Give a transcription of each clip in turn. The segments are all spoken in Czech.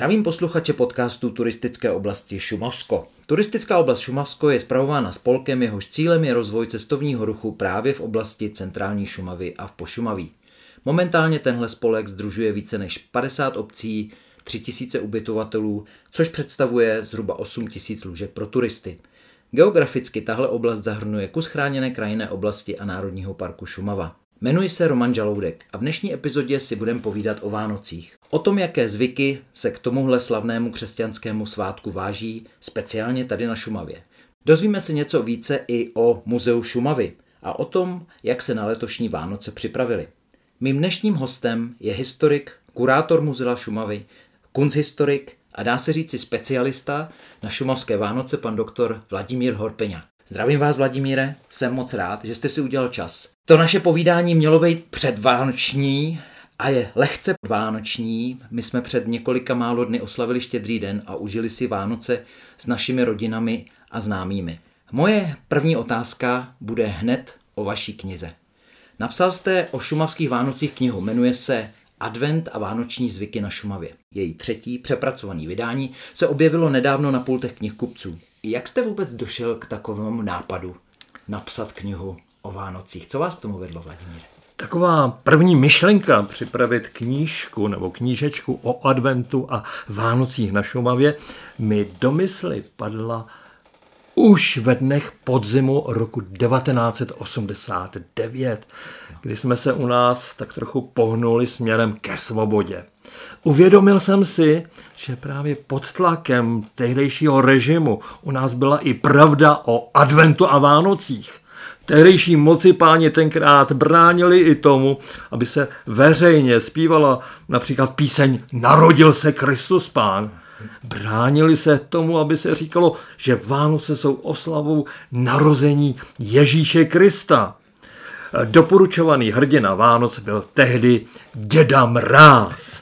Zdravím posluchače podcastu Turistické oblasti Šumavsko. Turistická oblast Šumavsko je spravována spolkem, jehož cílem je rozvoj cestovního ruchu právě v oblasti centrální Šumavy a v Pošumaví. Momentálně tenhle spolek združuje více než 50 obcí, 3000 ubytovatelů, což představuje zhruba 8000 lůžek pro turisty. Geograficky tahle oblast zahrnuje kus chráněné krajinné oblasti a Národního parku Šumava. Jmenuji se Roman Žaloudek a v dnešní epizodě si budeme povídat o Vánocích. O tom, jaké zvyky se k tomuhle slavnému křesťanskému svátku váží, speciálně tady na Šumavě. Dozvíme se něco více i o Muzeu Šumavy a o tom, jak se na letošní Vánoce připravili. Mým dnešním hostem je historik, kurátor Muzea Šumavy, kunsthistorik a dá se říci specialista na šumavské Vánoce pan doktor Vladimír Horpeňa. Zdravím vás, Vladimíre, jsem moc rád, že jste si udělal čas. To naše povídání mělo být předvánoční a je lehce vánoční. My jsme před několika málo dny oslavili štědrý den a užili si Vánoce s našimi rodinami a známými. Moje první otázka bude hned o vaší knize. Napsal jste o šumavských Vánocích knihu, jmenuje se Advent a vánoční zvyky na Šumavě. Její třetí přepracovaný vydání se objevilo nedávno na pultech knihkupců. Jak jste vůbec došel k takovému nápadu napsat knihu o Vánocích? Co vás k tomu vedlo, Vladimír? Taková první myšlenka připravit knížku nebo knížečku o adventu a Vánocích na Šumavě mi do mysli padla už ve dnech podzimu roku 1989, kdy jsme se u nás tak trochu pohnuli směrem ke svobodě. Uvědomil jsem si, že právě pod tlakem tehdejšího režimu u nás byla i pravda o adventu a Vánocích. Tehdejší moci páni tenkrát bránili i tomu, aby se veřejně zpívala například píseň Narodil se Kristus pán. Bránili se tomu, aby se říkalo, že Vánoce jsou oslavou narození Ježíše Krista. Doporučovaný hrdina Vánoc byl tehdy děda Mráz.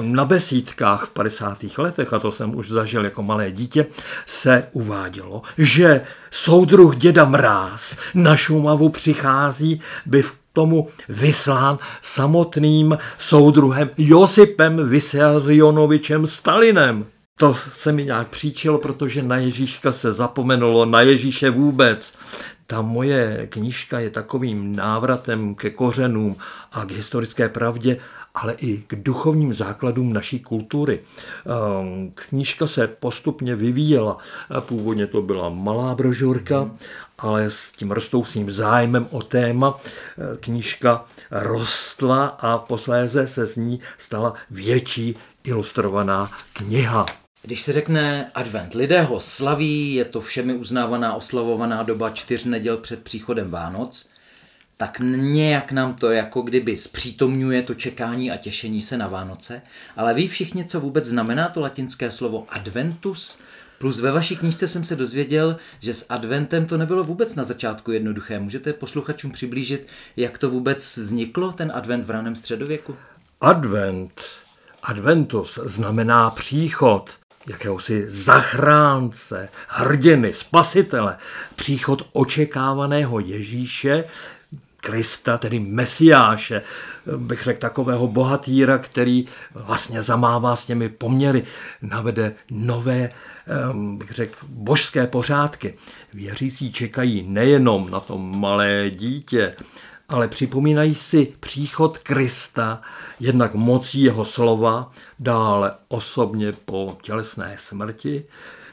Na besídkách v 50. letech, a to jsem už zažil jako malé dítě, se uvádělo, že soudruh děda Mráz na Šumavu přichází, by v tomu vyslán samotným soudruhem Josipem Vysarionovičem Stalinem. To se mi nějak příčilo, protože na Ježíška se zapomenulo, na Ježíše vůbec. Ta moje knížka je takovým návratem ke kořenům a k historické pravdě, ale i k duchovním základům naší kultury. Ehm, knížka se postupně vyvíjela. Původně to byla malá brožurka, ale s tím rostoucím zájmem o téma eh, knížka rostla a posléze se z ní stala větší ilustrovaná kniha. Když se řekne advent, lidé ho slaví, je to všemi uznávaná oslavovaná doba čtyř neděl před příchodem Vánoc, tak nějak nám to jako kdyby zpřítomňuje to čekání a těšení se na Vánoce. Ale ví všichni, co vůbec znamená to latinské slovo adventus? Plus ve vaší knižce jsem se dozvěděl, že s adventem to nebylo vůbec na začátku jednoduché. Můžete posluchačům přiblížit, jak to vůbec vzniklo, ten advent v raném středověku? Advent, adventus znamená příchod jakéhosi zachránce, hrdiny, spasitele, příchod očekávaného Ježíše, Krista, tedy Mesiáše, bych řekl takového bohatýra, který vlastně zamává s těmi poměry, navede nové, bych řekl, božské pořádky. Věřící čekají nejenom na to malé dítě, ale připomínají si příchod Krista, jednak mocí jeho slova, dále osobně po tělesné smrti,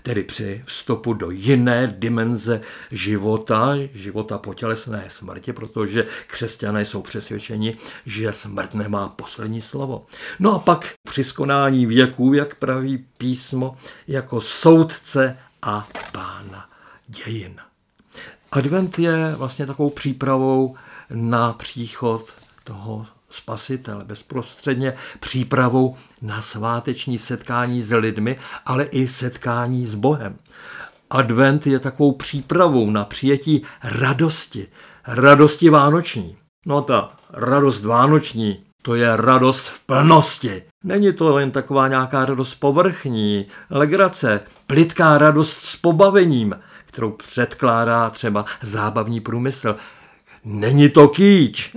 tedy při vstupu do jiné dimenze života, života po tělesné smrti, protože křesťané jsou přesvědčeni, že smrt nemá poslední slovo. No a pak při skonání věků, jak praví písmo, jako soudce a pána dějin. Advent je vlastně takovou přípravou na příchod toho spasitele, bezprostředně přípravou na sváteční setkání s lidmi, ale i setkání s Bohem. Advent je takovou přípravou na přijetí radosti, radosti vánoční. No ta radost vánoční, to je radost v plnosti. Není to jen taková nějaká radost povrchní, legrace, plitká radost s pobavením, kterou předkládá třeba zábavní průmysl. Není to kýč.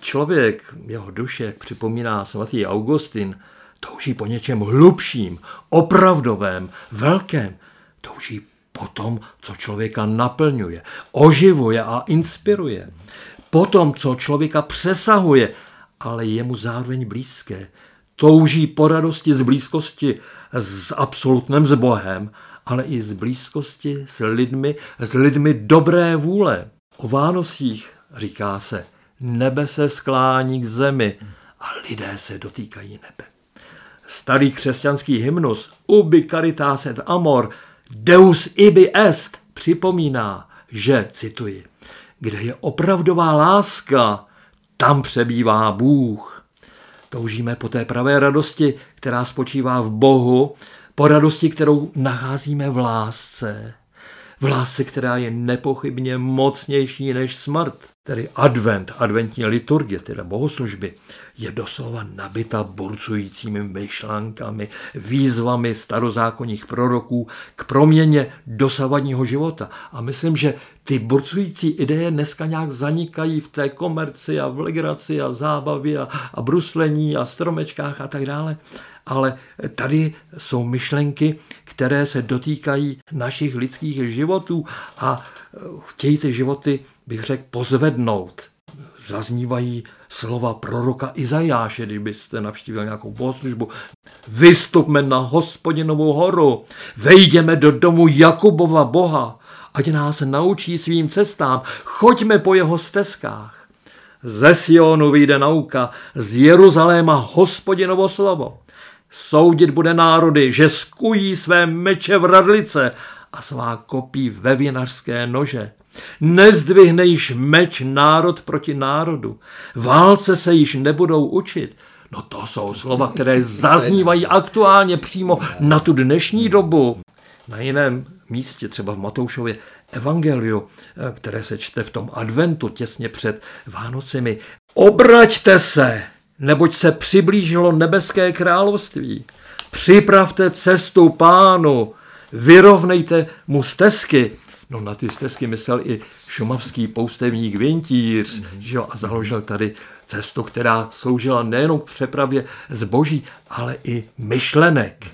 Člověk, jeho duše, jak připomíná svatý Augustin, touží po něčem hlubším, opravdovém, velkém. Touží po tom, co člověka naplňuje, oživuje a inspiruje. Po tom, co člověka přesahuje, ale je mu zároveň blízké. Touží po radosti z blízkosti s absolutnem s Bohem, ale i z blízkosti s lidmi, s lidmi dobré vůle. O Vánocích říká se, nebe se sklání k zemi a lidé se dotýkají nebe. Starý křesťanský hymnus Ubi caritas et amor Deus ibi est připomíná, že, cituji, kde je opravdová láska, tam přebývá Bůh. Toužíme po té pravé radosti, která spočívá v Bohu, po radosti, kterou nacházíme v lásce. V lásce, která je nepochybně mocnější než smrt. Tedy advent, adventní liturgie, teda bohoslužby, je doslova nabita burcujícími myšlenkami, výzvami starozákonních proroků k proměně dosavadního života. A myslím, že ty burcující ideje dneska nějak zanikají v té komerci a v legraci a zábavě a, a bruslení a stromečkách a tak dále ale tady jsou myšlenky, které se dotýkají našich lidských životů a chtějí ty životy, bych řekl, pozvednout. Zaznívají slova proroka Izajáše, kdybyste navštívil nějakou bohoslužbu. Vystupme na hospodinovou horu, vejdeme do domu Jakubova Boha, ať nás naučí svým cestám, choďme po jeho stezkách. Ze Sionu vyjde nauka, z Jeruzaléma hospodinovo slovo. Soudit bude národy, že skují své meče v radlice a svá kopí ve vinařské nože. Nezdvihne již meč národ proti národu. Válce se již nebudou učit. No to jsou slova, které zaznívají aktuálně přímo na tu dnešní dobu. Na jiném místě, třeba v Matoušově evangeliu, které se čte v tom adventu těsně před Vánocemi. Obraťte se, neboť se přiblížilo nebeské království. Připravte cestu pánu, vyrovnejte mu stezky. No na ty stezky myslel i šumavský poustevník Vintíř, mm-hmm. že jo, a založil tady cestu, která sloužila nejenom k přepravě zboží, ale i myšlenek.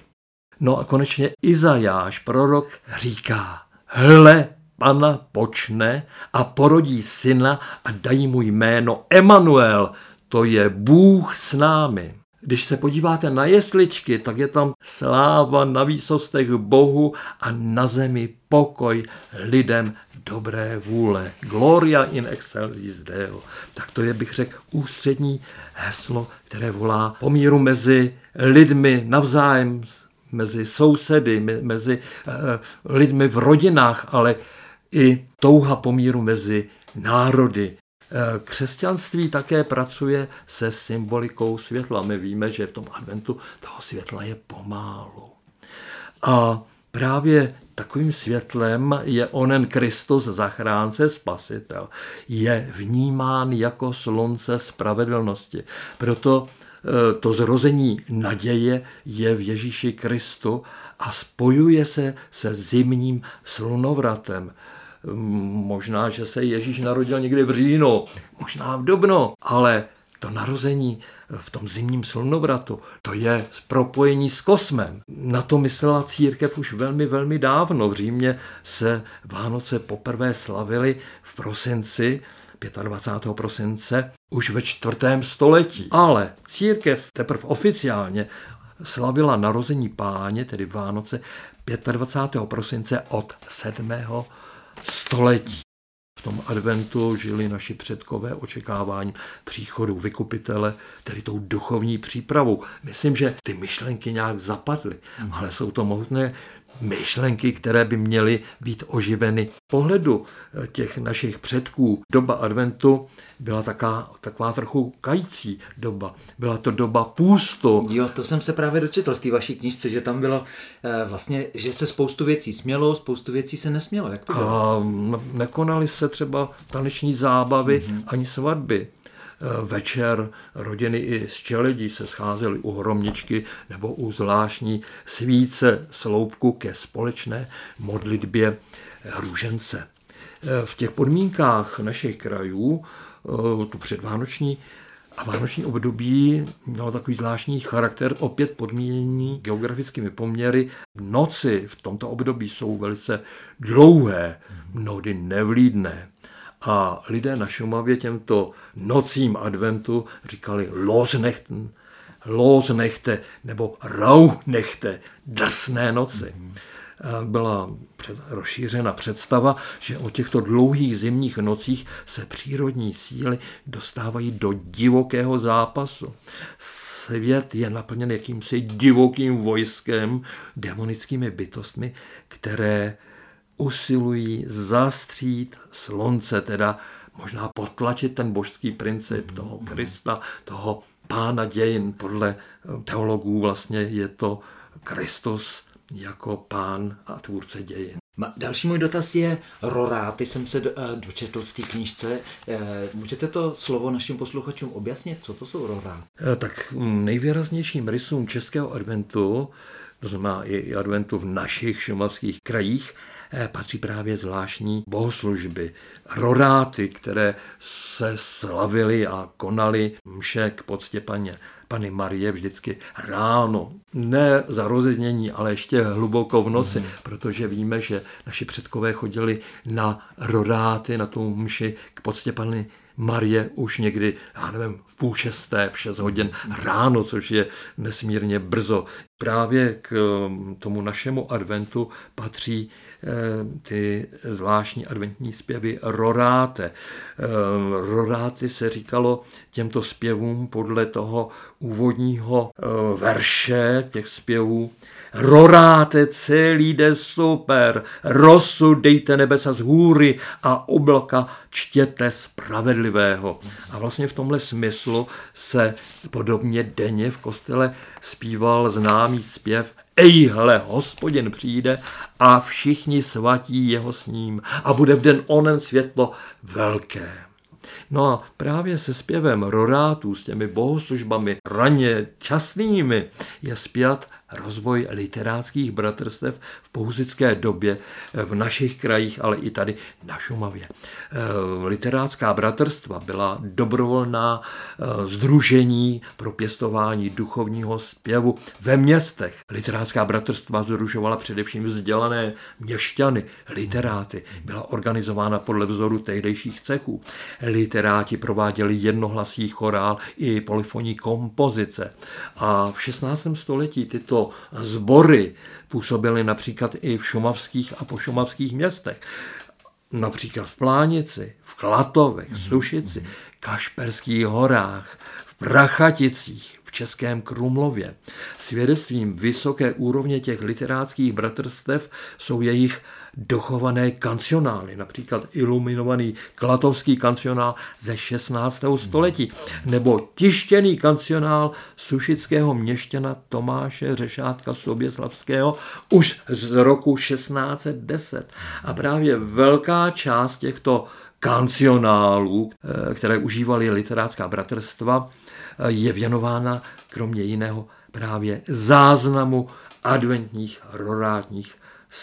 No a konečně Izajáš, prorok, říká, hle, pana počne a porodí syna a dají mu jméno Emanuel, to je Bůh s námi. Když se podíváte na jesličky, tak je tam sláva na výsostech Bohu a na zemi pokoj lidem dobré vůle. Gloria in excelsis Deo. Tak to je, bych řekl, ústřední heslo, které volá pomíru mezi lidmi navzájem, mezi sousedy, mezi uh, lidmi v rodinách, ale i touha pomíru mezi národy. Eh, křesťanství také pracuje se symbolikou světla. My víme, že v tom adventu toho světla je pomálu. A právě takovým světlem je onen Kristus, zachránce, spasitel. Je vnímán jako slunce spravedlnosti. Proto eh, to zrození naděje je v Ježíši Kristu a spojuje se se zimním slunovratem. Možná, že se Ježíš narodil někdy v říjnu, možná v dubnu, ale to narození v tom zimním slunovratu, to je propojení s kosmem. Na to myslela církev už velmi, velmi dávno. V Římě se Vánoce poprvé slavily v prosinci 25. prosince už ve čtvrtém století. Ale církev teprve oficiálně slavila narození páně, tedy Vánoce, 25. prosince od 7 století. V tom adventu žili naši předkové očekávání příchodu vykupitele, tedy tou duchovní přípravou. Myslím, že ty myšlenky nějak zapadly, ale jsou to mohutné myšlenky, které by měly být oživeny. V pohledu eh, těch našich předků doba adventu byla taká, taková trochu kající doba. Byla to doba půstu. Jo, to jsem se právě dočetl v té vaší knižce, že tam bylo eh, vlastně, že se spoustu věcí smělo, spoustu věcí se nesmělo. Jak to bylo? A nekonaly se třeba taneční zábavy mm-hmm. ani svatby. Eh, večer rodiny i z čeledí se scházely u hromničky nebo u zvláštní svíce sloupku ke společné modlitbě růžence. Eh, v těch podmínkách našich krajů, eh, tu předvánoční, A vánoční období mělo takový zvláštní charakter, opět podmínění geografickými poměry. Noci v tomto období jsou velice dlouhé, mnohdy nevlídné. A lidé na Šumavě těmto nocím adventu říkali Losnechten, Losnechte nebo Rauchnechte, drsné noci. Byla před, rozšířena představa, že o těchto dlouhých zimních nocích se přírodní síly dostávají do divokého zápasu. Svět je naplněn jakýmsi divokým vojskem, demonickými bytostmi, které usilují zastřít slunce, teda možná potlačit ten božský princip toho Krista, toho pána dějin. Podle teologů vlastně je to Kristus jako pán a tvůrce dějin. Další můj dotaz je roráty, jsem se eh, dočetl v té knižce. Eh, můžete to slovo našim posluchačům objasnit, co to jsou roráty? Eh, tak nejvýraznějším rysům českého adventu, to znamená i adventu v našich šumavských krajích, patří právě zvláštní bohoslužby, roráty, které se slavily a konaly mše k poctě paně Pany Marie vždycky ráno, ne za rozednění, ale ještě hluboko v noci, mm. protože víme, že naši předkové chodili na rodáty, na tu mši k poctě Pany Marie už někdy, já nevím, v půl šesté, v šest hodin ráno, což je nesmírně brzo. Právě k um, tomu našemu adventu patří ty zvláštní adventní zpěvy roráte. Eh, roráty se říkalo těmto zpěvům podle toho úvodního eh, verše těch zpěvů Roráte celý jde super, rosu dejte nebesa z hůry a oblaka čtěte spravedlivého. A vlastně v tomhle smyslu se podobně denně v kostele zpíval známý zpěv Ejhle, hospodin přijde a všichni svatí jeho s ním a bude v den onen světlo velké. No a právě se zpěvem rorátů, s těmi bohoslužbami raně časnými, je zpět rozvoj literátských bratrstev v pouzické době v našich krajích, ale i tady na Šumavě. Eh, literátská bratrstva byla dobrovolná združení eh, pro pěstování duchovního zpěvu ve městech. Literátská bratrstva združovala především vzdělané měšťany, literáty. Byla organizována podle vzoru tehdejších cechů. Literáti prováděli jednohlasý chorál i polifonní kompozice. A v 16. století tyto tyto sbory působily například i v šumavských a pošumavských městech. Například v Plánici, v Klatovech, v Sušici, Kašperských horách, v Prachaticích, v Českém Krumlově. Svědectvím vysoké úrovně těch literátských bratrstev jsou jejich dochované kancionály, například iluminovaný klatovský kancionál ze 16. století, nebo tištěný kancionál sušického měšťana Tomáše Řešátka Soběslavského už z roku 1610. A právě velká část těchto kancionálů, eh, které užívali literátská bratrstva, eh, je věnována kromě jiného právě záznamu adventních rorátních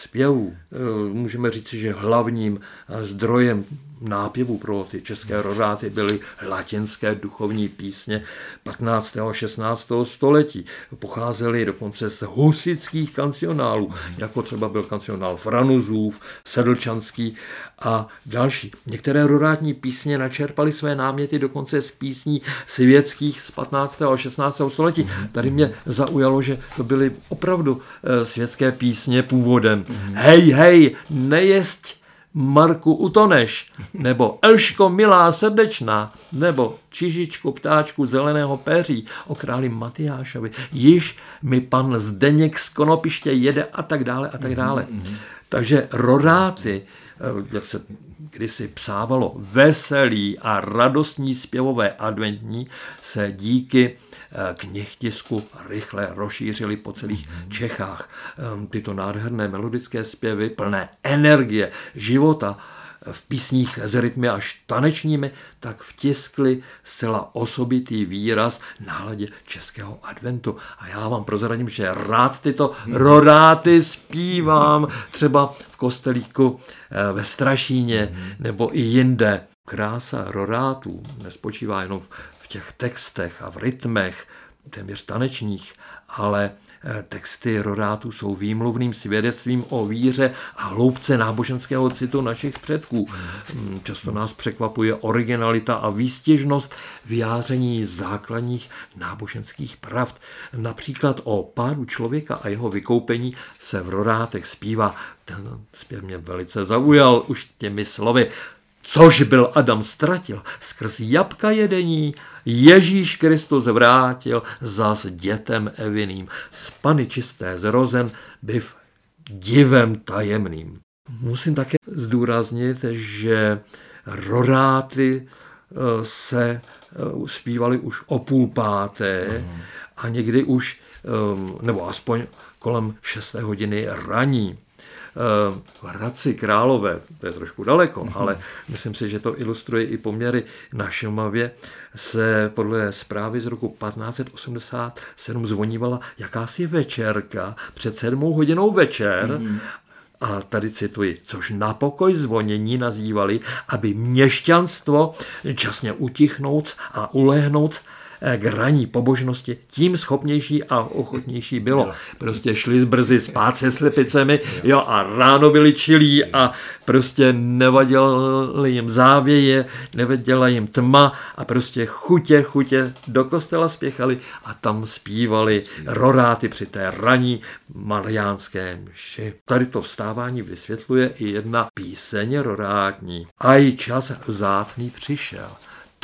zpěvů. Eh, můžeme říci, že hlavním eh, zdrojem nápěvu pro ty české rodáty byly latinské duchovní písně 15. a 16. století. Pocházely dokonce z husických kancionálů, jako třeba byl kancionál Franuzův, Sedlčanský a další. Některé rodátní písně načerpaly své náměty dokonce z písní světských z 15. a 16. století. Tady mě zaujalo, že to byly opravdu eh, světské písně původem. Hej, hej, nejesť Marku utoneš, nebo Elško milá srdečná, nebo Čižičku ptáčku zeleného péří o králi Matyášovi, již mi pan Zdeněk z Konopiště jede a tak dále a tak dále. Mm-hmm. Takže rodáty, eh, jak se kdysi psávalo, veselý a radostní zpěvové adventní se díky eh, knihtisku rychle rozšířily po celých mhm. Čechách. Ehm, tyto nádherné melodické zpěvy plné energie, života, v písních s rytmy až tanečními, tak vtiskli zcela osobitý výraz náladě českého adventu. A já vám prozradím, že rád tyto rodáty zpívám třeba v kostelíku eh, ve Strašíně nebo i jinde. Krása rorátů nespočívá jenom těch textech a v rytmech, téměř tanečních, ale texty rodátů jsou výmluvným svědectvím o víře a hloubce náboženského citu našich předků. Hmm, často nás překvapuje originalita a výstěžnost vyjádření základních náboženských pravd. Například o pádu člověka a jeho vykoupení se v rodátech zpívá. Ten zpěv mě velice zaujal už těmi slovy. Což byl Adam ztratil. Skrz jabka jedení, Ježíš Kristus vrátil zas dětem Eviným, z Pany čisté zrozen, byv divem tajemným. Musím také zdůraznit, že rodáty eh, se eh, zpívali už o půl páté a někdy už, eh, nebo aspoň kolem šesté hodiny raní Hradci Králové, to je trošku daleko, mm-hmm. ale myslím si, že to ilustruje i poměry na Šumavě, se podle zprávy z roku 1587 zvonívala jakási večerka před sedmou hodinou večer mm-hmm. A tady cituji, což na pokoj zvonění nazývali, aby měšťanstvo časně utichnout a ulehnout Eh, k raní pobožnosti, tím schopnější a ochotnější bylo. Prostě šli brzy spát se slepicemi jo, a ráno byli čilí a prostě nevadila jim závěje, nevadila jim tma a prostě chutě, chutě do kostela spěchali a tam zpívali roráty při té raní mariánské mši. Tady to vstávání vysvětluje i jedna píseň rorátní. A i čas vzácný přišel.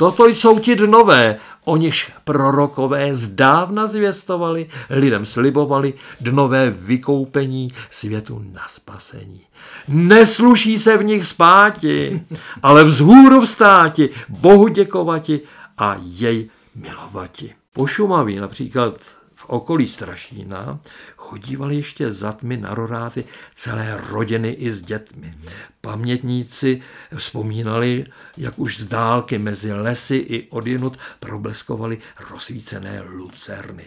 Toto jsou ti dnové, o nichž prorokové zdávna zvěstovali, lidem slibovali dnové vykoupení světu na spasení. Nesluší se v nich spáti, ale vzhůru vstáti, Bohu děkovati a jej milovati. Po Šumaví například v okolí Strašína chodívali ještě za tmy na roráty celé rodiny i s dětmi. Pamětníci vzpomínali, jak už z dálky mezi lesy i odjenut probleskovaly rozsvícené lucerny.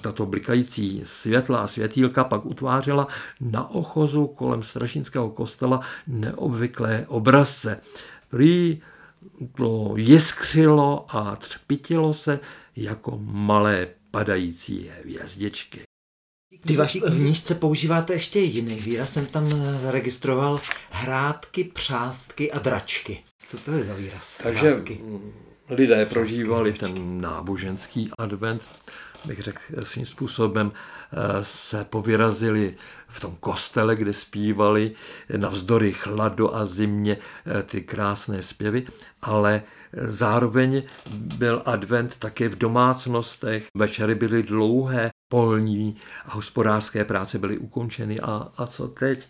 Tato blikající světla a světýlka pak utvářela na ochozu kolem Strašínského kostela neobvyklé obrazce. Prý to jiskřilo a třpitilo se jako malé padající hvězdičky. Ty vaší knížce používáte ještě jiný výraz, jsem tam zaregistroval hrátky, přástky a dračky. Co to je za výraz? Takže hrátky. lidé prožívali ten náboženský advent, bych řekl svým způsobem, eh, se povyrazili v tom kostele, kde zpívali navzdory chladu a zimě eh, ty krásné zpěvy, ale Zároveň byl advent také v domácnostech, večery byly dlouhé, polní a hospodářské práce byly ukončeny. A, a co teď?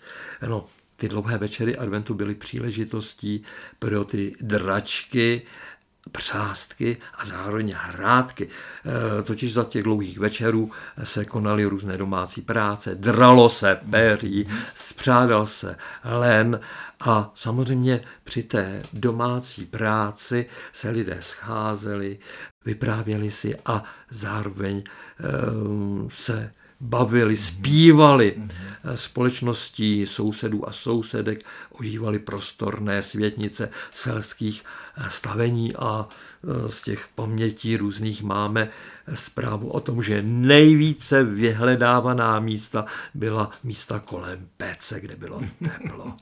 No, ty dlouhé večery adventu byly příležitostí pro ty dračky, přástky a zároveň hrátky. E, totiž za těch dlouhých večerů se konaly různé domácí práce, dralo se peří, spřádal se len a samozřejmě při té domácí práci se lidé scházeli, vyprávěli si a zároveň um, se bavili, zpívali mm-hmm. společností sousedů a sousedek, ožívali prostorné světnice selských stavení a z těch pamětí různých máme zprávu o tom, že nejvíce vyhledávaná místa byla místa kolem pece, kde bylo teplo.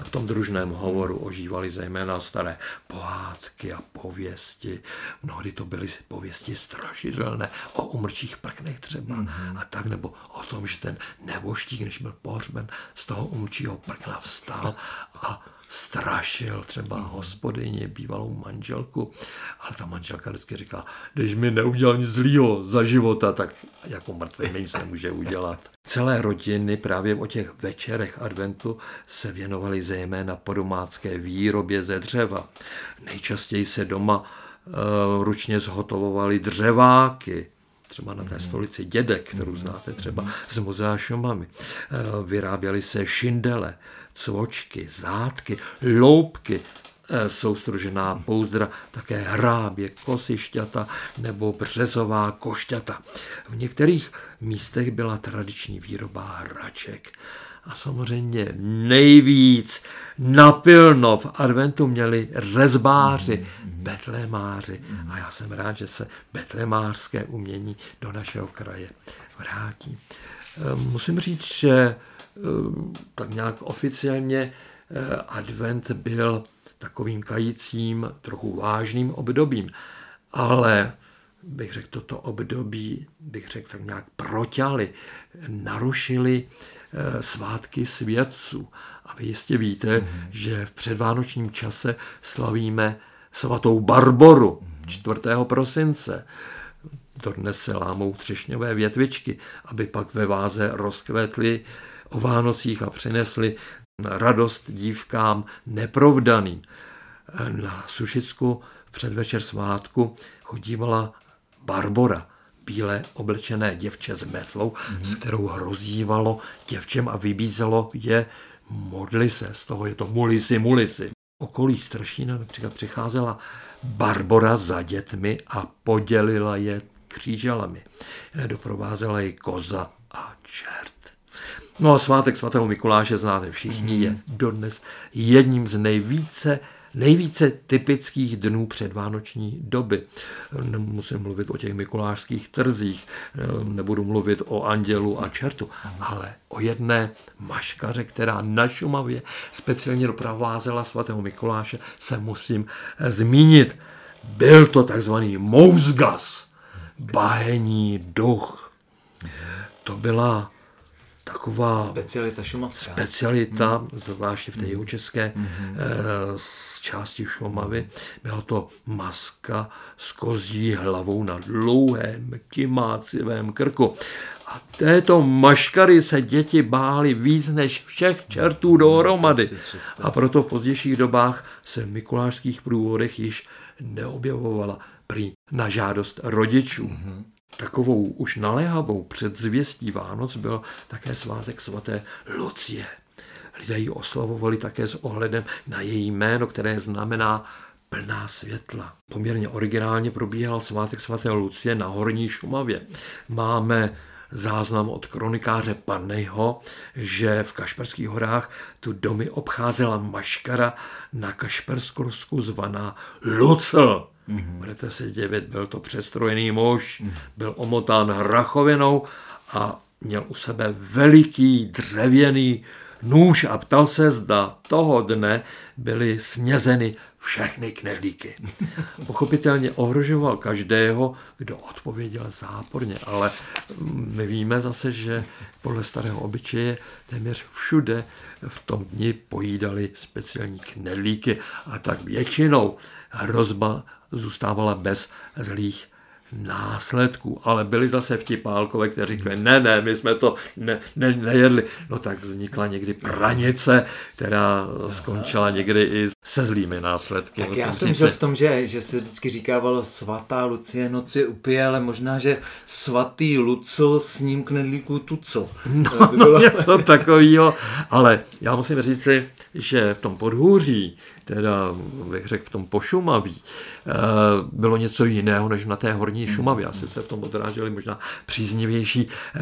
A v tom družném hovoru ožívali zejména staré pohádky a pověsti. Mnohdy to byly pověsti strašidelné o umrčích prknech třeba mm-hmm. a tak, nebo o tom, že ten neboštík, když byl pohřben, z toho umrčího prkna vstal a strašil třeba hospodyni, bývalou manželku, ale ta manželka vždycky říká, když mi neudělal nic zlýho za života, tak jako mrtvý nic nemůže udělat. Celé rodiny právě o těch večerech adventu se věnovaly zejména podomácké výrobě ze dřeva. Nejčastěji se doma uh, ručně zhotovovaly dřeváky, třeba na té mhm. stolici Dědek, kterou mhm. znáte třeba z muzea Šumami. Uh, vyráběly se šindele, cvočky, zátky, loupky, eh, soustružená pouzdra, také hrábě, kosišťata nebo březová košťata. V některých místech byla tradiční výroba hraček. A samozřejmě nejvíc napilno v adventu měli rezbáři, betlémáři. A já jsem rád, že se betlémářské umění do našeho kraje vrátí. Ehm, musím říct, že ehm, tak nějak oficiálně eh, advent byl takovým kajícím, trochu vážným obdobím. Ale bych řekl, toto období, bych řekl, tak nějak proťali, narušili eh, svátky svědců. A vy jistě víte, mm-hmm. že v předvánočním čase slavíme svatou Barboru 4. prosince. Dodnes se lámou třešňové větvičky, aby pak ve váze rozkvetly o Vánocích a přinesli radost dívkám neprovdaným. Na Sušicku v předvečer svátku chodívala Barbora, bíle oblečené děvče s metlou, mm-hmm. s kterou hrozívalo děvčem a vybízelo je modli se, z toho je to mulisi, mulisi. Okolí Strašína například přicházela Barbora za dětmi a podělila je křížalami. Doprovázela ji koza a čert. No a svátek svatého Mikuláše znáte všichni, je mhm. dodnes jedním z nejvíce nejvíce typických dnů předvánoční doby. Nemusím mluvit o těch mikulářských trzích, nebudu mluvit o andělu a čertu, ale o jedné maškaře, která na Šumavě speciálně doprovázela svatého Mikuláše, se musím zmínit. Byl to takzvaný mouzgas, bahení duch. To byla taková specialita šumavská. Specialita, hmm. zvláště v té hmm. české hmm. Eh, části Šumavy. Byla to maska s kozí hlavou na dlouhém kymácivém krku. A této maškary se děti bály víc než všech čertů dohromady. A proto v pozdějších dobách se v mikulářských průvodech již neobjevovala prý na žádost rodičů. Mm-hmm. Takovou už naléhavou předzvěstí Vánoc byl také svátek svaté Lucie. Lidé ji oslavovali také s ohledem na její jméno, které znamená plná světla. Poměrně originálně probíhal svátek svaté Lucie na Horní Šumavě. Máme záznam od kronikáře Panejho, že v Kašperských horách tu domy obcházela maškara na Kašpersku zvaná Lucl. Mm-hmm. Budete se divit, byl to přestrojený muž, mm-hmm. byl omotán hrachovinou a měl u sebe veliký dřevěný nůž a ptal se, zda toho dne byly snězeny všechny knedlíky. Pochopitelně ohrožoval každého, kdo odpověděl záporně, ale my víme zase, že podle starého obyčeje téměř všude v tom dni pojídali speciální knedlíky a tak většinou hrozba zůstávala bez zlých následků, ale byli zase vtipálkové, kteří říkali, ne, ne, my jsme to ne, ne, nejedli. No tak vznikla někdy pranice, která skončila někdy i se zlými následky. Tak já jsem žil v tom, že, že se vždycky říkávalo svatá Lucie noci upije, ale možná, že svatý Lucl s ním knedlíků tucl. No, by no, bylo... no něco takového, ale já musím říct že v tom podhůří teda bych řekl v tom pošumaví, eh, bylo něco jiného než na té horní Šumavě. Asi se v tom odrážely možná příznivější, eh,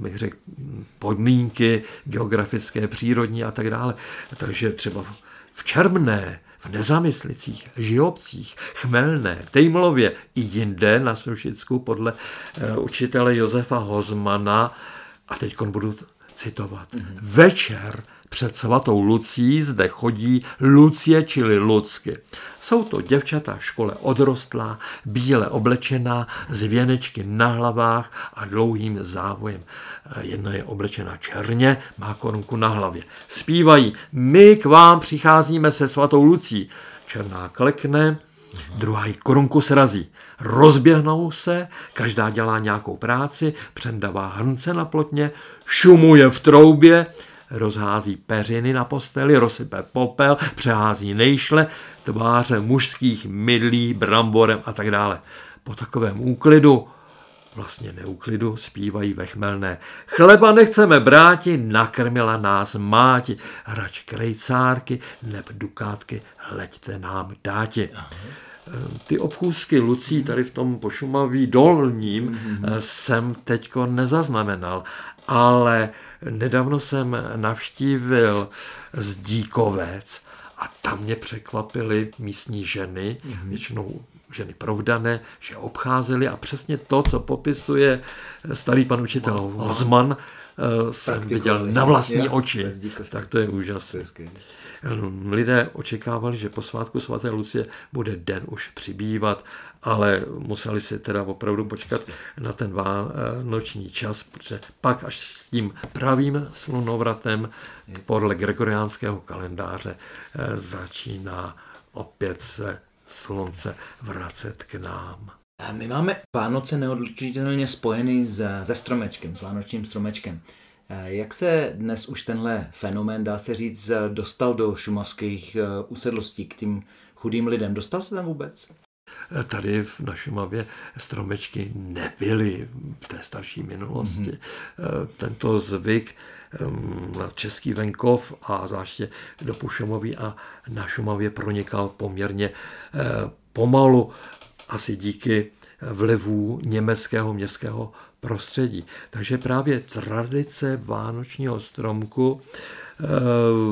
bych řekl, podmínky geografické, přírodní a tak dále. Takže třeba v Čermné, v Nezamyslicích, Žijobcích, Chmelné, Tejmlově i jinde na Sušicku podle eh, učitele Josefa Hozmana, a teď budu citovat, mm-hmm. večer před svatou Lucí zde chodí Lucie, čili Lucky. Jsou to děvčata škole odrostlá, bíle oblečená, z věnečky na hlavách a dlouhým závojem. Jedna je oblečená černě, má korunku na hlavě. Zpívají, my k vám přicházíme se svatou Lucí. Černá klekne, druhá jí korunku srazí. Rozběhnou se, každá dělá nějakou práci, přendavá hrnce na plotně, šumuje v troubě, rozhází peřiny na posteli, rozsype popel, přehází nejšle, tváře mužských mydlí, bramborem a tak dále. Po takovém úklidu, vlastně neúklidu, zpívají ve chmelné. Chleba nechceme bráti, nakrmila nás máti, hrač krejcárky, neb dukátky, hleďte nám dáti. Ty obchůzky Lucí tady v tom pošumaví dolním mm-hmm. jsem teďko nezaznamenal, ale Nedávno jsem navštívil Zdíkovec A tam mě překvapily místní ženy, mm-hmm. většinou ženy provdané, že obcházeli a přesně to, co popisuje starý pan učitel Hozman, eh, jsem viděl na vlastní oči. Tak to je úžasné. Lidé očekávali, že po svátku svaté Lucie bude den už přibývat, ale museli si teda opravdu počkat na ten noční čas, protože pak až s tím pravým slunovratem podle gregoriánského kalendáře eh, začíná opět se slunce vracet k nám. A my máme Vánoce neodlučitelně spojený se, se stromečkem, s vánočním stromečkem. Jak se dnes už tenhle fenomén, dá se říct, dostal do šumavských eh, usedlostí k tím chudým lidem? Dostal se tam vůbec? Tady na Šumavě stromečky nebyly v té starší minulosti. Mm-hmm. Tento zvyk na český venkov a zvláště do Pušomoví a na Šumavě pronikal poměrně eh, pomalu, asi díky vlivů německého městského prostředí. Takže právě tradice vánočního stromku eh,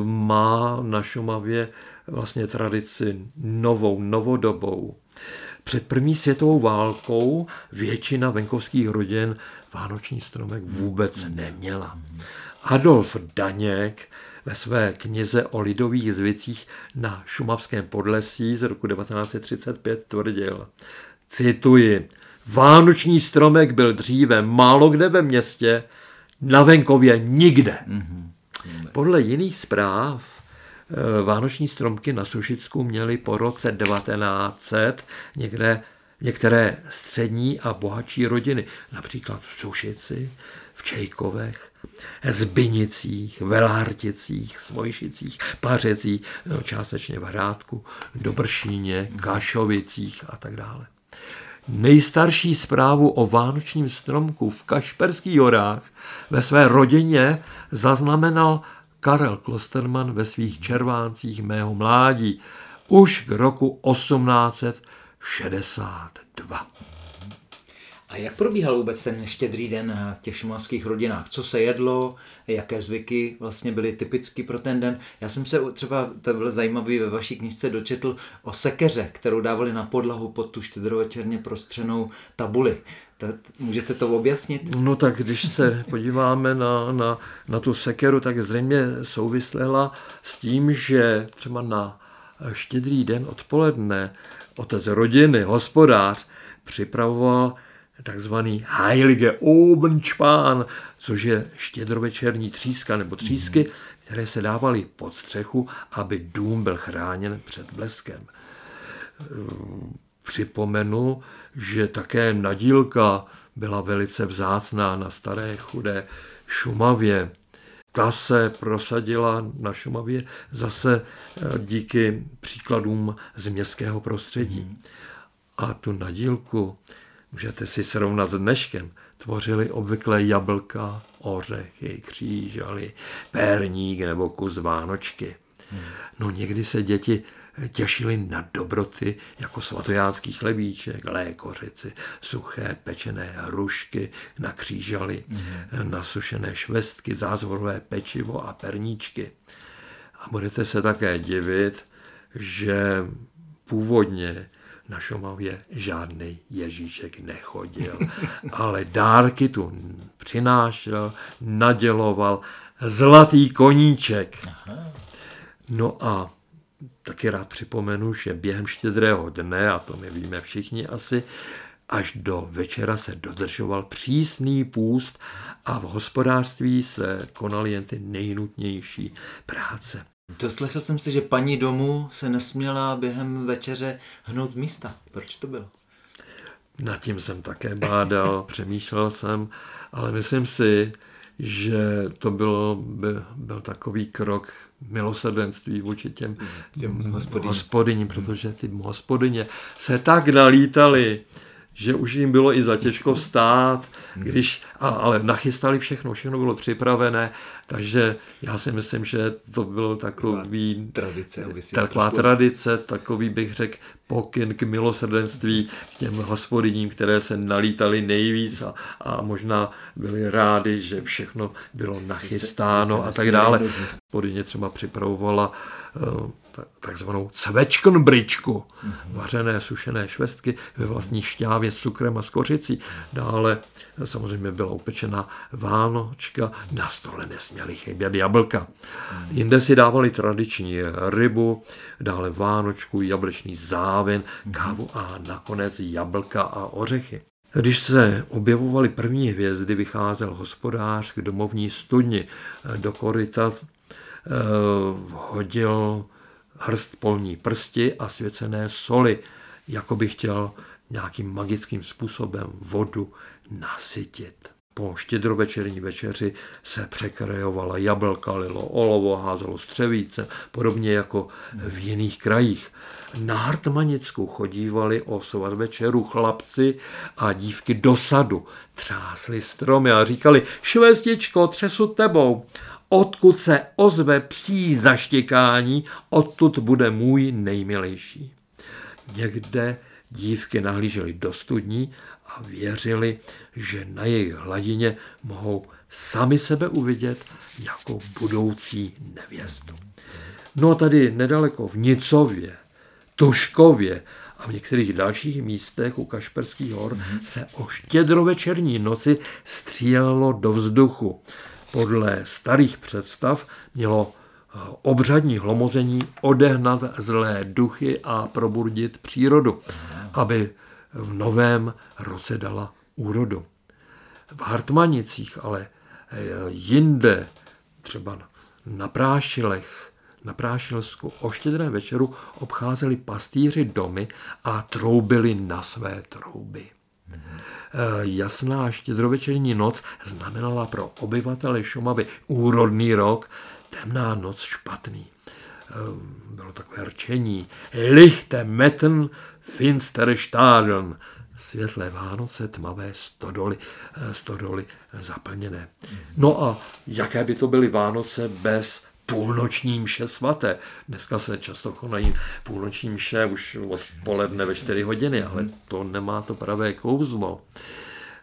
má na Šumavě vlastně tradici novou, novodobou. Před první světovou válkou většina venkovských rodin vánoční stromek vůbec neměla. Adolf Daněk ve své knize o lidových zvicích na Šumavském podlesí z roku 1935 tvrdil, cituji, Vánoční stromek byl dříve málo kde ve městě, na venkově nikde. Mm-hmm. Podle jiných zpráv vánoční stromky na Sušicku měly po roce 1900 někde, některé střední a bohatší rodiny, například v Sušici, v Čejkovech, Zbynicích, Velárticích, Svojšicích, Pařecích, no, částečně v Hrádku, Dobršíně, Kašovicích a tak dále. Nejstarší zprávu o vánočním stromku v Kašperských horách ve své rodině zaznamenal Karel Klosterman ve svých červáncích mého mládí už k roku 1862. A jak probíhal vůbec ten štědrý den v těch šumovských rodinách? Co se jedlo, jaké zvyky vlastně byly typicky pro ten den? Já jsem se třeba, to bylo zajímavé, ve vaší knižce dočetl o sekeře, kterou dávali na podlahu pod tu štědrovečerně prostřenou tabuli. Můžete to objasnit? No tak když se podíváme na, na, na tu sekeru, tak zřejmě souvislela s tím, že třeba na štědrý den odpoledne otec rodiny, hospodář, připravoval takzvaný Heilige Obenspán, což je štědrovečerní tříska nebo třísky, které se dávaly pod střechu, aby dům byl chráněn před bleskem. Připomenu, že také nadílka byla velice vzácná na staré chudé Šumavě. Ta se prosadila na Šumavě zase eh, díky příkladům z městského prostředí. A tu nadílku můžete si srovnat s dneškem, tvořili obvykle jablka, ořechy, křížaly, pérník nebo kus vánočky. Hmm. No někdy se děti těšili na dobroty jako svatojánský chlebíček, lékořici, suché pečené hrušky na křížaly, mm. nasušené švestky, zázvorové pečivo a perníčky. A budete se také divit, že původně na Šumavě žádný Ježíšek nechodil, ale dárky tu přinášel, naděloval zlatý koníček. No a taky rád připomenu, že během štědrého dne, a to my víme všichni asi, až do večera se dodržoval přísný půst a v hospodářství se konaly jen ty nejnutnější práce. Doslechl jsem si, že paní domu se nesměla během večeře hnout místa. Proč to bylo? Nad tím jsem také bádal, přemýšlel jsem, ale myslím si, že to bylo, by, byl takový krok milosrdenství vůči těm, těm hospodyním. protože ty hospodyně se tak nalítali, že už jim bylo i za těžko vstát, když, a, ale nachystali všechno, všechno bylo připravené, takže já si myslím, že to bylo takový tradice, taková trošku... tradice, takový bych řekl pokyn k milosrdenství k těm hospodyním, které se nalítali nejvíc a, a možná byli rádi, že všechno bylo nachystáno a tak dále. Hospodyně třeba připravovala uh, takzvanou cvečkonbričku, vařené sušené švestky ve vlastní šťávě s cukrem a s kořicí. Dále samozřejmě byla upečena vánočka, na stole nesměly chybět jablka. Jinde si dávali tradiční rybu, dále vánočku, jablečný závin, kávu a nakonec jablka a ořechy. Když se objevovaly první hvězdy, vycházel hospodář k domovní studni. Do koryta eh, hodil hrst polní prsti a svěcené soli, jako by chtěl nějakým magickým způsobem vodu nasytit. Po štědrovečerní večeři se překrajovala jablka, lilo olovo, házelo střevíce, podobně jako v jiných krajích. Na Hartmanicku chodívali o večeru chlapci a dívky do sadu, třásli stromy a říkali, švestičko, třesu tebou. Odkud se ozve psí zaštěkání, odtud bude můj nejmilejší. Někde dívky nahlížely do studní a věřili, že na jejich hladině mohou sami sebe uvidět jako budoucí nevěstu. No a tady nedaleko v Nicově, Tuškově a v některých dalších místech u Kašperských hor se o štědrovečerní noci střílelo do vzduchu. Podle starých představ mělo eh, obřadní hlomození odehnat zlé duchy a probudit přírodu, aby v novém roce dala úrodu. V Hartmanicích, ale eh, jinde, třeba na Prášilech, na Prášilsku o štědré večeru obcházeli pastýři domy a troubili na své trouby. Eh, jasná štědrovečerní noc znamenala pro obyvatele Šumavy úrodný rok, temná noc špatný. Eh, bylo takové rčení. Lichte metn finstere Stadeln, světlé Vánoce, tmavé stodoly, eh, stodoly zaplněné. No a jaké by to byly Vánoce bez půlnoční mše svaté. Dneska se často konají půlnoční mše už odpoledne ve 4 hodiny, ale to nemá to pravé kouzlo.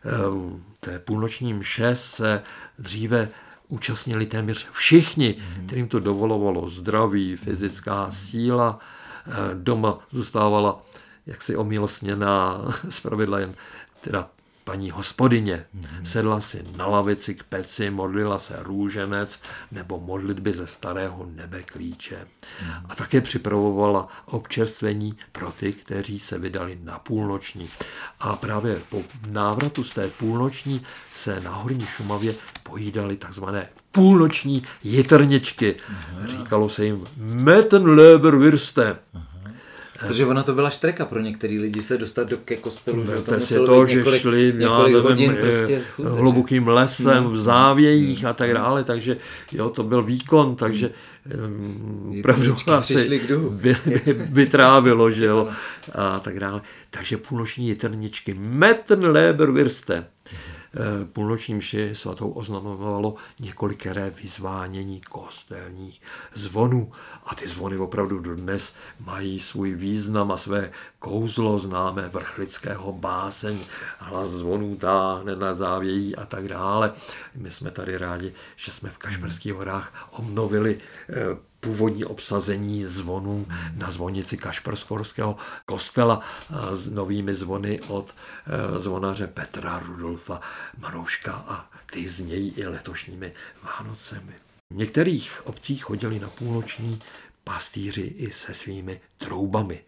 Ehm, té půlnoční mše se dříve účastnili téměř všichni, kterým to dovolovalo zdraví, fyzická síla. Ehm, doma zůstávala jaksi omilostněná, zpravidla jen teda paní hospodyně. Mm-hmm. Sedla si na lavici k peci, modlila se růženec nebo modlitby ze starého nebe klíče. Mm-hmm. A také připravovala občerstvení pro ty, kteří se vydali na půlnoční. A právě po návratu z té půlnoční se na Horní Šumavě pojídali takzvané půlnoční jitrničky. Říkalo se jim Mettenleberwürste. Mm-hmm. Protože ona to byla štreka pro některý lidi se dostat do ke kostelu, že to muselo to, být několik, že šli, několik já hodin nevím, prostě chůze, hlubokým lesem, v závějích a tak dále, takže jo, to byl výkon, takže opravdu asi by, by, by trávilo, že jo, a tak dále. Takže půlnoční jitrničky, Metten Leber Wirste. Eh, půlnoční mši svatou oznamovalo několikeré vyzvánění kostelních zvonů. A ty zvony opravdu dodnes mají svůj význam a své kouzlo známé vrchlického báseň, hlas zvonů táhne na závějí a tak dále. My jsme tady rádi, že jsme v Kašperských horách obnovili eh, původní obsazení zvonů na zvonici Kašperskorského kostela s novými zvony od eh, zvonaře Petra Rudolfa Marouška a ty znějí i letošními Vánocemi. V některých obcích chodili na půlnoční pastýři i se svými troubami.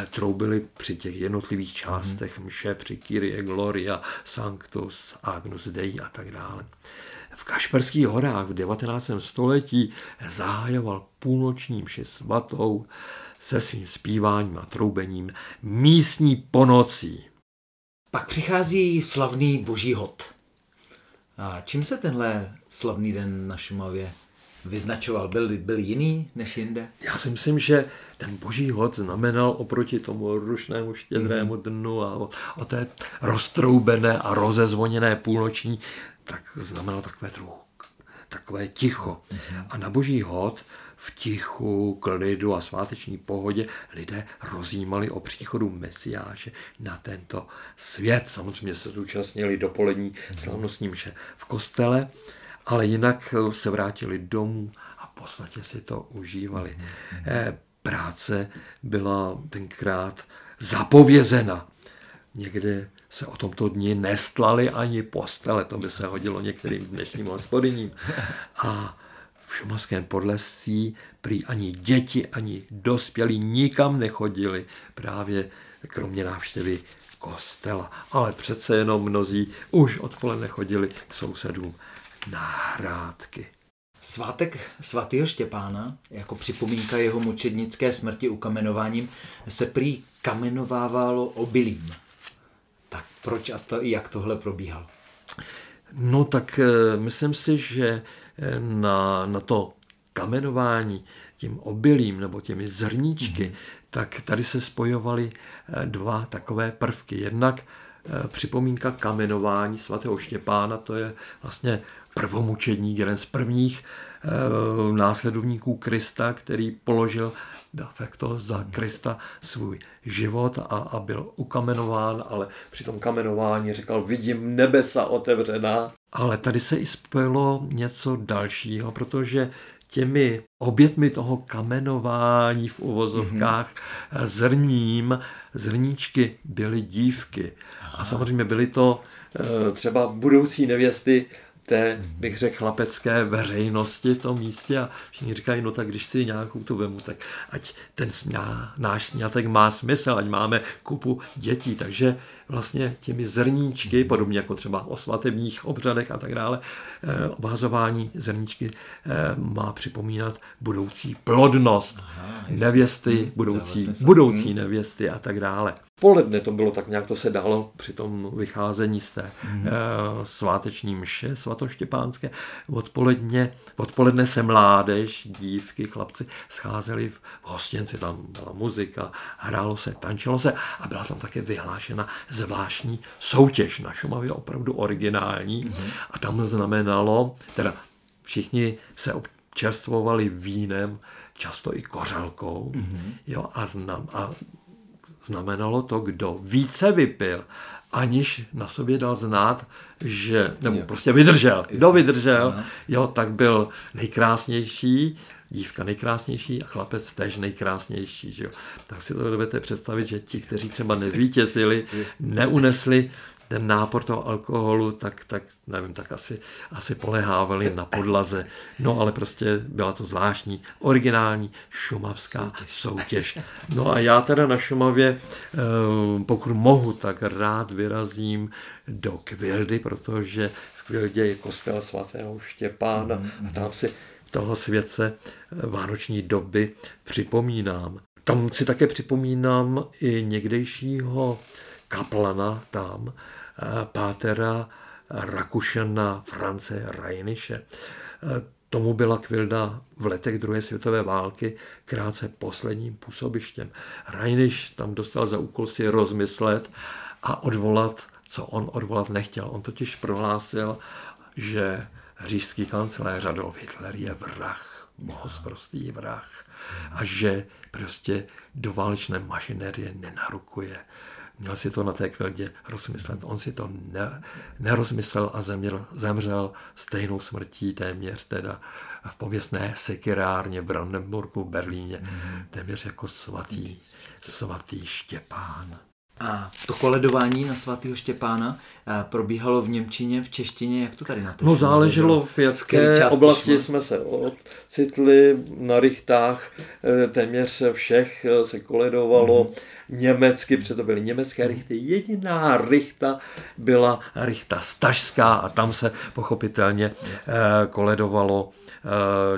Eh, troubili při těch jednotlivých částech mše, při Kyrie Gloria, Sanctus, Agnus Dei a tak dále v Kašperských horách v 19. století zahájoval půlnoční mši svatou se svým zpíváním a troubením místní ponocí. Pak přichází slavný boží hod. A čím se tenhle slavný den na Šumavě vyznačoval? Byl, byl jiný než jinde? Já si myslím, že ten boží hod znamenal oproti tomu rušnému štědrému mhm. dnu a o, o té roztroubené a rozezvoněné půlnoční tak znamenalo takové trochu takové ticho. A na boží hod v tichu, klidu a sváteční pohodě lidé rozjímali o příchodu Mesiáše na tento svět. Samozřejmě se zúčastnili dopolední slavnostní mše v kostele, ale jinak se vrátili domů a v podstatě si to užívali. Mm-hmm. práce byla tenkrát zapovězena. Někde se o tomto dni nestlali ani postele, to by se hodilo některým dnešním hospodyním. A v šumovském podlesí prý ani děti, ani dospělí nikam nechodili, právě kromě návštěvy kostela. Ale přece jenom mnozí už odpoledne chodili k sousedům na hrádky. Svátek svatého Štěpána, jako připomínka jeho mučednické smrti ukamenováním, se prý kamenovávalo obilím. Tak proč a to, jak tohle probíhalo? No tak eh, myslím si, že eh, na, na to kamenování tím obilím nebo těmi zrníčky, mm-hmm. tak tady se spojovaly eh, dva takové prvky. Jednak připomínka kamenování svatého Štěpána, to je vlastně prvomučedník, jeden z prvních e, následovníků Krista, který položil de facto za Krista svůj život a, a byl ukamenován, ale při tom kamenování říkal, vidím nebesa otevřená. Ale tady se i spojilo něco dalšího, protože těmi obětmi toho kamenování v uvozovkách mm-hmm. zrním, zrníčky byly dívky. Aha. A samozřejmě byly to e, třeba budoucí nevěsty té, bych řekl, chlapecké veřejnosti v tom místě a všichni říkají, no tak když si nějakou tu vemu, tak ať ten sňá, náš sňatek má smysl, ať máme kupu dětí, takže vlastně těmi zrníčky, podobně jako třeba o svatebních obřadech a tak dále, eh, obhazování zrníčky eh, má připomínat budoucí plodnost Aha, nevěsty, hmm, budoucí, budoucí hmm. nevěsty a tak dále. Poledne to bylo tak nějak, to se dalo při tom vycházení z té hmm. sváteční mše svatoštěpánské. Odpoledne, odpoledne se mládež, dívky, chlapci scházeli v hostinci, tam byla muzika, hrálo se, tančilo se a byla tam také vyhlášena zvláštní soutěž na Šumavě, opravdu originální. Mm-hmm. A tam znamenalo, teda všichni se občerstvovali vínem, často i kořalkou, mm-hmm. jo, a, znam, a znamenalo to, kdo více vypil, aniž na sobě dal znát, že, nebo jo. prostě vydržel. Kdo vydržel, jo, tak byl nejkrásnější, dívka nejkrásnější a chlapec tež nejkrásnější. Že jo? Tak si to dovedete představit, že ti, kteří třeba nezvítězili, neunesli ten nápor toho alkoholu, tak, tak nevím, tak asi, asi polehávali na podlaze. No ale prostě byla to zvláštní, originální šumavská soutěž. No a já teda na Šumavě, eh, pokud mohu, tak rád vyrazím do Kvildy, protože v Kvildě je kostel svatého Štěpána a tam si toho světce eh, vánoční doby připomínám. Tam si také připomínám i někdejšího kaplana tam, pátera Rakušana France Rajniše. Eh, tomu byla Kvilda v letech druhé světové války krátce posledním působištěm. Rajniš tam dostal za úkol si rozmyslet a odvolat, co on odvolat nechtěl. On totiž prohlásil, že říšský kancléř Adolf Hitler je vrah, bohosprostý vrah a že prostě do válečné mašinerie nenarukuje. Měl si to na té kveldě rozmyslet. On si to ne, nerozmyslel a zemřel, zemřel stejnou smrtí téměř teda v pověstné sekirárně v Brandenburgu, v Berlíně, mm. téměř jako svatý, svatý Štěpán. A to koledování na svatého Štěpána eh, probíhalo v Němčině, v češtině, jak to tady na to? No záleželo, v jaké oblasti jsme se ocitli, na rychtách eh, téměř všech eh, se koledovalo mm-hmm. německy, protože to byly německé rychty. Jediná rychta byla rychta stažská a tam se pochopitelně koledovalo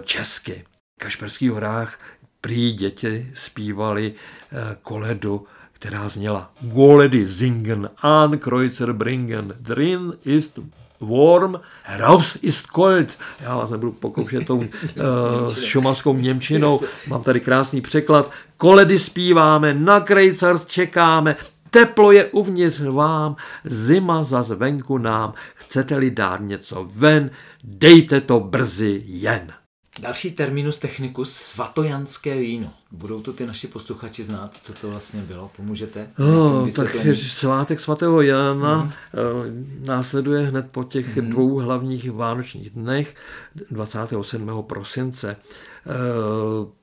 česky. V Kašperských horách prý děti zpívali koledu která zněla Goledy singen, an Kreuzer bringen, drin ist warm, heraus ist cold. Já vás nebudu pokoušet tou uh, s šumavskou Němčinou, mám tady krásný překlad. Koledy zpíváme, na krejcarz čekáme, teplo je uvnitř vám, zima za zvenku nám, chcete-li dát něco ven, dejte to brzy jen. Další terminus technicus, svatojanské víno. Budou to ty naši posluchači znát, co to vlastně bylo? Pomůžete? No, tak svátek svatého Jana mm. následuje hned po těch mm. dvou hlavních vánočních dnech 27. prosince. Eh,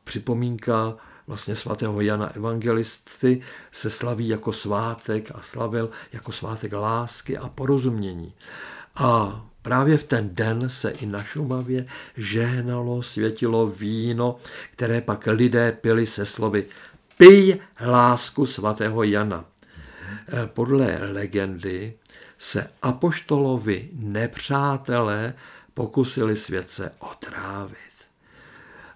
připomínka vlastně svatého Jana Evangelisty se slaví jako svátek a slavil jako svátek lásky a porozumění. A právě v ten den se i na Šumavě žehnalo, světilo víno, které pak lidé pili se slovy Pij lásku svatého Jana. Eh, podle legendy se apoštolovi nepřátelé pokusili světce otrávit.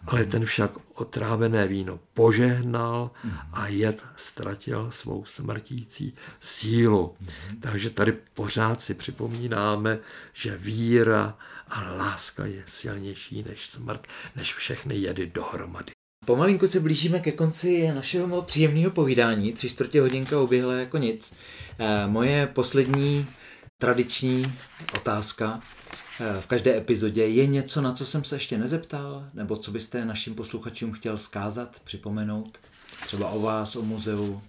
Ale ten však otrávené víno požehnal a jed ztratil svou smrtící sílu. Takže tady pořád si připomínáme, že víra a láska je silnější než smrt, než všechny jedy dohromady. Pomalinku se blížíme ke konci našeho příjemného povídání. Tři čtvrtě hodinka uběhla jako nic. Eh, moje poslední tradiční otázka v každé epizodě je něco, na co jsem se ještě nezeptal, nebo co byste našim posluchačům chtěl vzkázat, připomenout? Třeba o vás, o muzeu,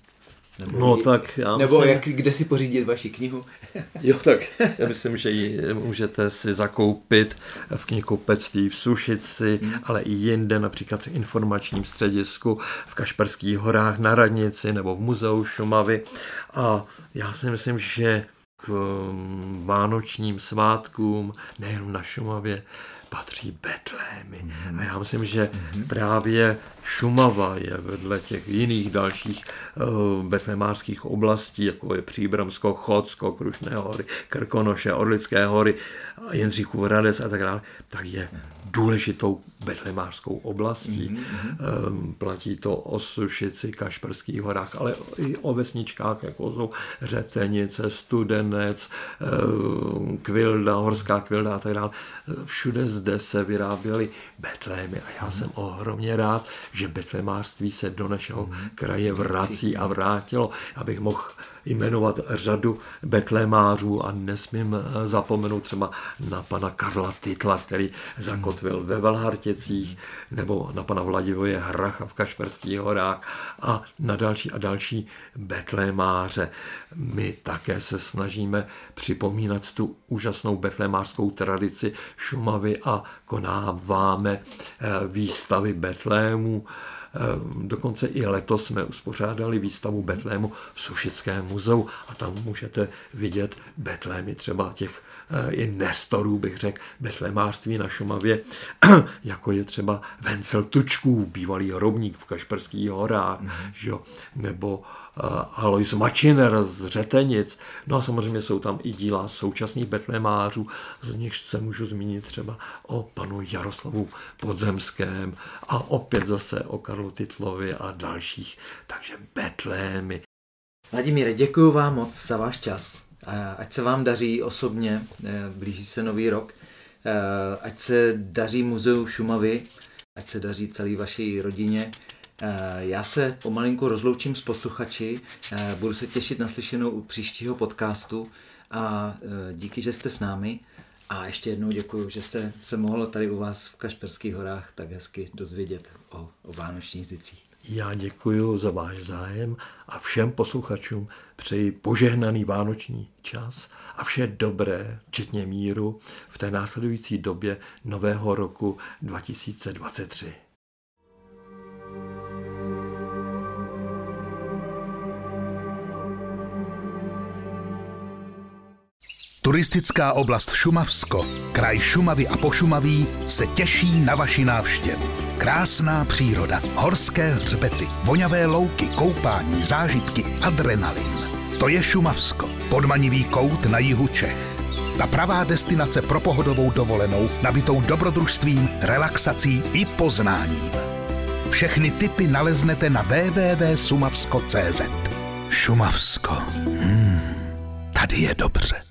nebo, no, tak já nebo myslím, jak, kde si pořídit vaši knihu? jo, tak já myslím, že ji můžete si zakoupit v knihkupectví v Sušici, hmm. ale i jinde, například v informačním středisku v Kašperských horách na Radnici nebo v muzeu Šumavy. A já si myslím, že k um, vánočním svátkům, nejen na Šumavě, patří Betlémy. Mm-hmm. A já myslím, že mm-hmm. právě Šumava je vedle těch jiných dalších uh, betlémářských oblastí, jako je Příbramsko, Chodsko, Krušné hory, Krkonoše, Orlické hory, Jindřichův Hradec a tak dále, tak je důležitou betlemářskou oblastí. Mm-hmm. Platí to o Sušici, Kašperských horách, ale i o vesničkách, jako jsou Řecenice, Studenec, ehm, Kvilda, Horská Kvilda a tak dále. Všude zde se vyráběly betlémy a já jsem ohromně rád, že betlemářství se do našeho mhm. kraje vrací a vrátilo, abych mohl jmenovat řadu betlémářů a nesmím eh, zapomenout třeba na pana Karla Titla, který zakotvil ve Velhartěcích, nebo na pana Vladivoje Hracha v Kašperských horách a na další a další betlémáře. My také se snažíme připomínat tu úžasnou betlémářskou tradici Šumavy a konáváme eh, výstavy betlémů. Ehm, dokonce i letos jsme uspořádali výstavu Betlému v Sušickém muzeu a tam můžete vidět Betlémy třeba těch eh, i nestorů, bych řekl, betlemářství na Šumavě, jako je třeba Vencel Tučků, bývalý hrobník v Kašperských horách, mm-hmm. že, nebo Eh, Alois Mačiner z Řetenic. No a samozřejmě jsou tam i díla současných betlemářů, z nich se můžu zmínit třeba o panu Jaroslavu Podzemském a opět zase o Karlu Titlovi a dalších. Takže betlémy. Vladimíre, děkuji vám moc za váš čas. Ať se vám daří osobně, eh, blíží se nový rok, eh, ať se daří muzeu Šumavy, ať se daří celé vaší rodině, Eh, já se pomalinku rozloučím s posluchači, eh, budu se těšit na slyšenou u příštího podcastu a eh, díky, že jste s námi. A ještě jednou děkuji, že jste se mohlo tady u vás v Kašperských horách tak hezky dozvědět o, o vánočních zicích. Já děkuji za váš zájem a všem posluchačům přeji požehnaný vánoční čas a vše dobré, včetně míru, v té následující době nového roku 2023. Turistická oblast Šumavsko, kraj Šumavy a Pošumaví se těší na vaši návštěvu. Krásná příroda, horské hřbety, voňavé louky, koupání, zážitky, adrenalin. To je Šumavsko, podmanivý kout na jihu Čech. Ta pravá destinace pro pohodovou dovolenou, nabitou dobrodružstvím, relaxací i poznáním. Všechny typy naleznete na www.sumavsko.cz Šumavsko. Hmm, tady je dobře.